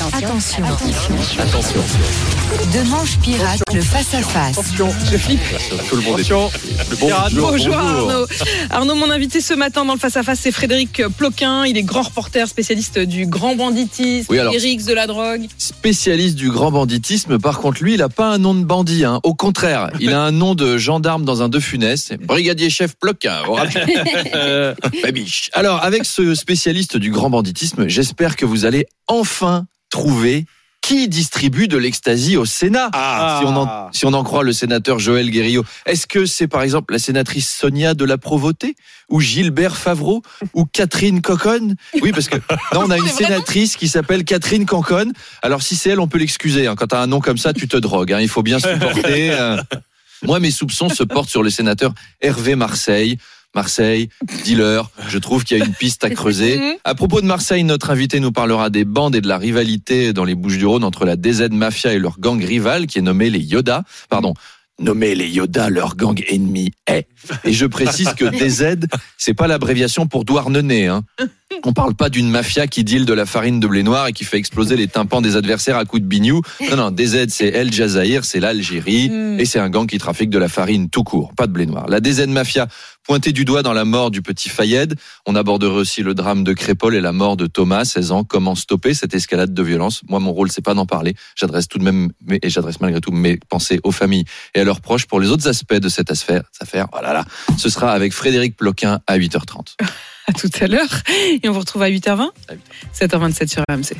Attention. Attention. De manche pirate, le face-à-face. Je flippe. Tout le monde est Bonjour, bonjour, Arnaud. Arnaud, mon invité ce matin dans le face-à-face, c'est Frédéric Ploquin. Il est grand reporter, spécialiste du grand banditisme, Oui, alors- de la drogue. Spécialiste du grand banditisme, par contre, lui, il a pas un nom de bandit. hein. Au contraire, il a un nom de gendarme dans un De Funès. Brigadier chef Ploquin. Babiche. Alors, avec ce spécialiste du grand banditisme, j'espère que vous allez enfin trouver qui distribue de l'ecstasy au Sénat. Si, on en, si on en croit le sénateur Joël Guerrillo. Est-ce que c'est par exemple la sénatrice Sonia de la Provoté ou Gilbert Favreau ou Catherine Coconne Oui, parce que non, on a une sénatrice qui s'appelle Catherine Conconne. Alors si c'est elle, on peut l'excuser. hein. Quand tu as un nom comme ça, tu te drogues. hein. Il faut bien supporter. euh. Moi, mes soupçons se portent sur le sénateur Hervé Marseille. Marseille, dealer, je trouve qu'il y a une piste à creuser. Mhm. À propos de Marseille, notre invité nous parlera des bandes et de la rivalité dans les Bouches-du-Rhône entre la DZ Mafia et leur gang rival qui est nommé les Yoda. Pardon. Nommé les Yoda, leur gang ennemi est. Et je précise que DZ, c'est pas l'abréviation pour Douarnenez. Hein. On parle pas d'une mafia qui deal de la farine de blé noir et qui fait exploser les tympans des adversaires à coups de bignou. Non, non, DZ, c'est El Jazaïr, c'est l'Algérie. Mm. Et c'est un gang qui trafique de la farine tout court, pas de blé noir. La DZ Mafia, pointée du doigt dans la mort du petit Fayed. On aborderait aussi le drame de Crépol et la mort de Thomas, 16 ans. Comment stopper cette escalade de violence? Moi, mon rôle, c'est pas d'en parler. J'adresse tout de même, et j'adresse malgré tout mes pensées aux familles et à leurs proches pour les autres aspects de cette affaire. Affaire, oh là là. Ce sera avec Frédéric Ploquin à 8h30. À tout à l'heure. Et on vous retrouve à 8h20, 7h27 sur RMC.